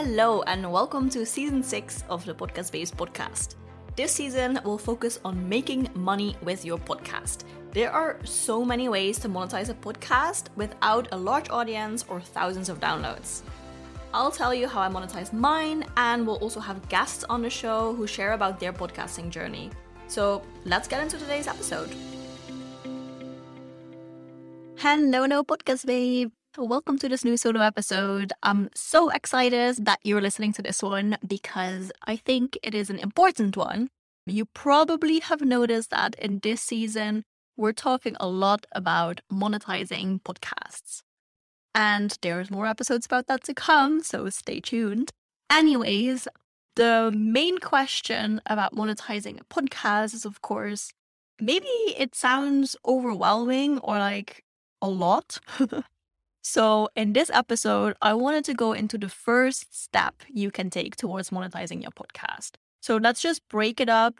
Hello, and welcome to season six of the Podcast Babes podcast. This season will focus on making money with your podcast. There are so many ways to monetize a podcast without a large audience or thousands of downloads. I'll tell you how I monetize mine, and we'll also have guests on the show who share about their podcasting journey. So let's get into today's episode. Hello, no podcast babe. Welcome to this new solo episode. I'm so excited that you're listening to this one because I think it is an important one. You probably have noticed that in this season, we're talking a lot about monetizing podcasts. And there's more episodes about that to come, so stay tuned. Anyways, the main question about monetizing a podcast is, of course, maybe it sounds overwhelming or like a lot. So, in this episode, I wanted to go into the first step you can take towards monetizing your podcast. So, let's just break it up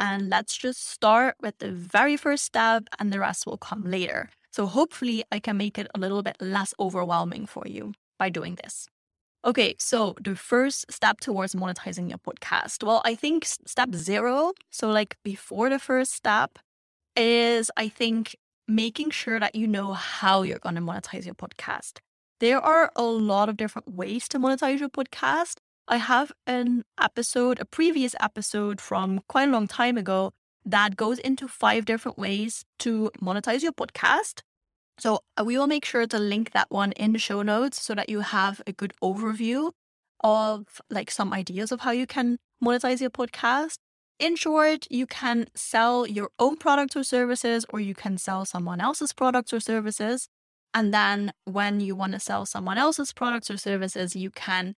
and let's just start with the very first step, and the rest will come later. So, hopefully, I can make it a little bit less overwhelming for you by doing this. Okay, so the first step towards monetizing your podcast. Well, I think step zero, so like before the first step, is I think making sure that you know how you're going to monetize your podcast. There are a lot of different ways to monetize your podcast. I have an episode, a previous episode from quite a long time ago that goes into five different ways to monetize your podcast. So uh, we will make sure to link that one in the show notes so that you have a good overview of like some ideas of how you can monetize your podcast. In short, you can sell your own products or services, or you can sell someone else's products or services. And then when you want to sell someone else's products or services, you can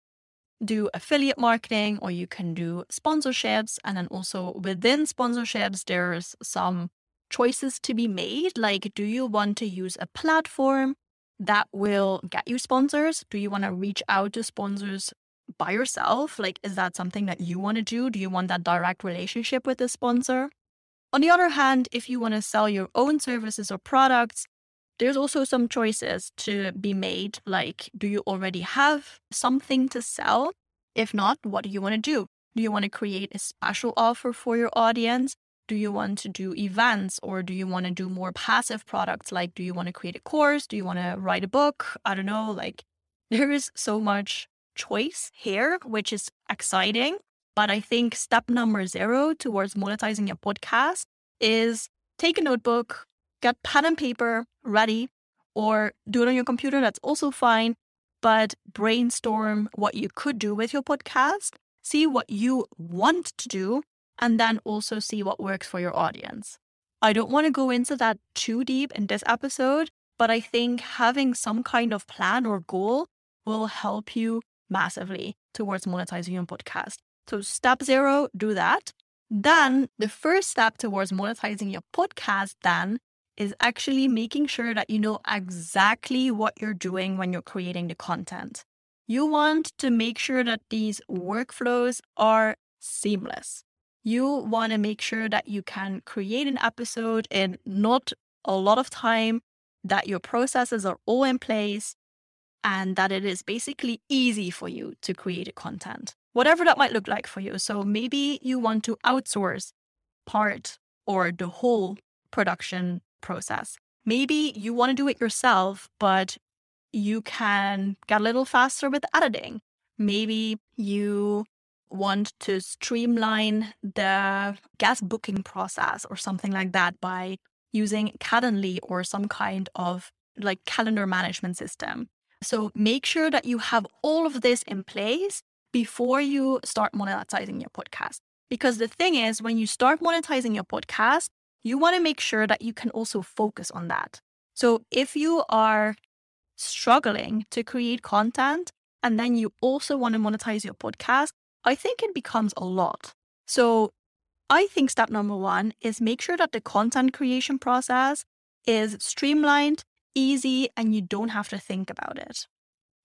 do affiliate marketing or you can do sponsorships. And then also within sponsorships, there's some choices to be made. Like, do you want to use a platform that will get you sponsors? Do you want to reach out to sponsors by yourself? Like, is that something that you want to do? Do you want that direct relationship with the sponsor? On the other hand, if you want to sell your own services or products, there's also some choices to be made. Like, do you already have something to sell? If not, what do you want to do? Do you want to create a special offer for your audience? Do you want to do events or do you want to do more passive products? Like, do you want to create a course? Do you want to write a book? I don't know. Like, there is so much choice here, which is exciting. But I think step number zero towards monetizing your podcast is take a notebook, get pen and paper ready, or do it on your computer. That's also fine. But brainstorm what you could do with your podcast, see what you want to do, and then also see what works for your audience. I don't want to go into that too deep in this episode, but I think having some kind of plan or goal will help you massively towards monetizing your podcast. So, step zero, do that. Then, the first step towards monetizing your podcast, then, is actually making sure that you know exactly what you're doing when you're creating the content. You want to make sure that these workflows are seamless. You want to make sure that you can create an episode in not a lot of time, that your processes are all in place, and that it is basically easy for you to create content, whatever that might look like for you. So maybe you want to outsource part or the whole production process. Maybe you want to do it yourself, but you can get a little faster with editing. Maybe you want to streamline the guest booking process or something like that by using Calendly or some kind of like calendar management system. So make sure that you have all of this in place before you start monetizing your podcast. Because the thing is, when you start monetizing your podcast, you want to make sure that you can also focus on that. So if you are struggling to create content and then you also want to monetize your podcast, I think it becomes a lot. So I think step number one is make sure that the content creation process is streamlined easy and you don't have to think about it.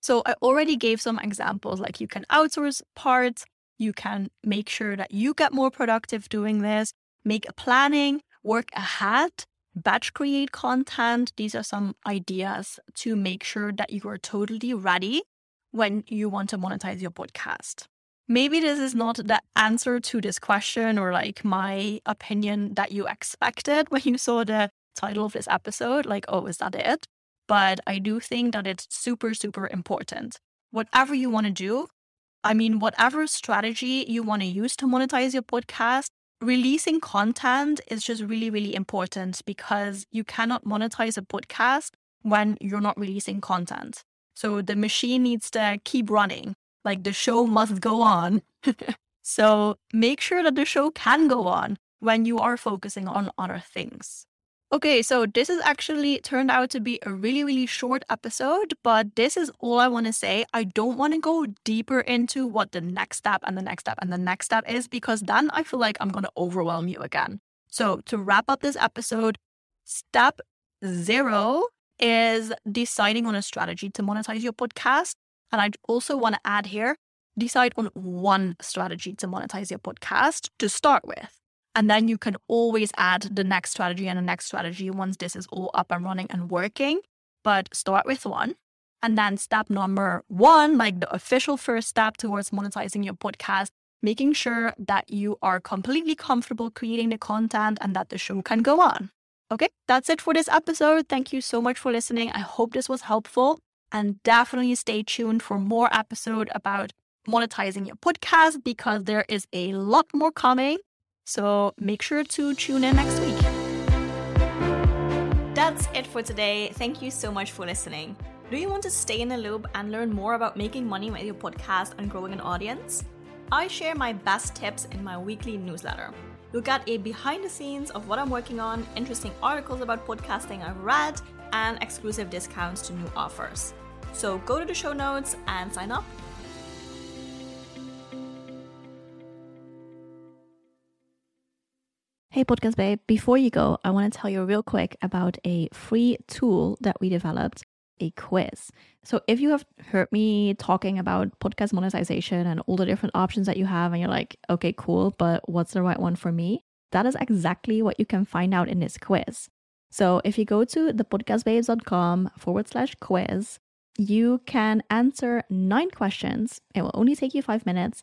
So I already gave some examples like you can outsource parts, you can make sure that you get more productive doing this, make a planning, work ahead, batch create content. These are some ideas to make sure that you are totally ready when you want to monetize your podcast? Maybe this is not the answer to this question or like my opinion that you expected when you saw the title of this episode. Like, oh, is that it? But I do think that it's super, super important. Whatever you want to do, I mean, whatever strategy you want to use to monetize your podcast, releasing content is just really, really important because you cannot monetize a podcast when you're not releasing content. So the machine needs to keep running. Like the show must go on. so make sure that the show can go on when you are focusing on other things. Okay, so this has actually turned out to be a really, really short episode, but this is all I want to say. I don't want to go deeper into what the next step and the next step and the next step is because then I feel like I'm going to overwhelm you again. So, to wrap up this episode, step zero is deciding on a strategy to monetize your podcast. And I also want to add here decide on one strategy to monetize your podcast to start with. And then you can always add the next strategy and the next strategy once this is all up and running and working. But start with one. And then step number one, like the official first step towards monetizing your podcast, making sure that you are completely comfortable creating the content and that the show can go on. Okay, that's it for this episode. Thank you so much for listening. I hope this was helpful. And definitely stay tuned for more episode about monetizing your podcast because there is a lot more coming. So make sure to tune in next week. That's it for today. Thank you so much for listening. Do you want to stay in the loop and learn more about making money with your podcast and growing an audience? I share my best tips in my weekly newsletter. You'll get a behind the scenes of what I'm working on, interesting articles about podcasting I've read, and exclusive discounts to new offers. So go to the show notes and sign up Hey, Podcast Babe, before you go, I want to tell you real quick about a free tool that we developed a quiz. So, if you have heard me talking about podcast monetization and all the different options that you have, and you're like, okay, cool, but what's the right one for me? That is exactly what you can find out in this quiz. So, if you go to thepodcastbabes.com forward slash quiz, you can answer nine questions. It will only take you five minutes.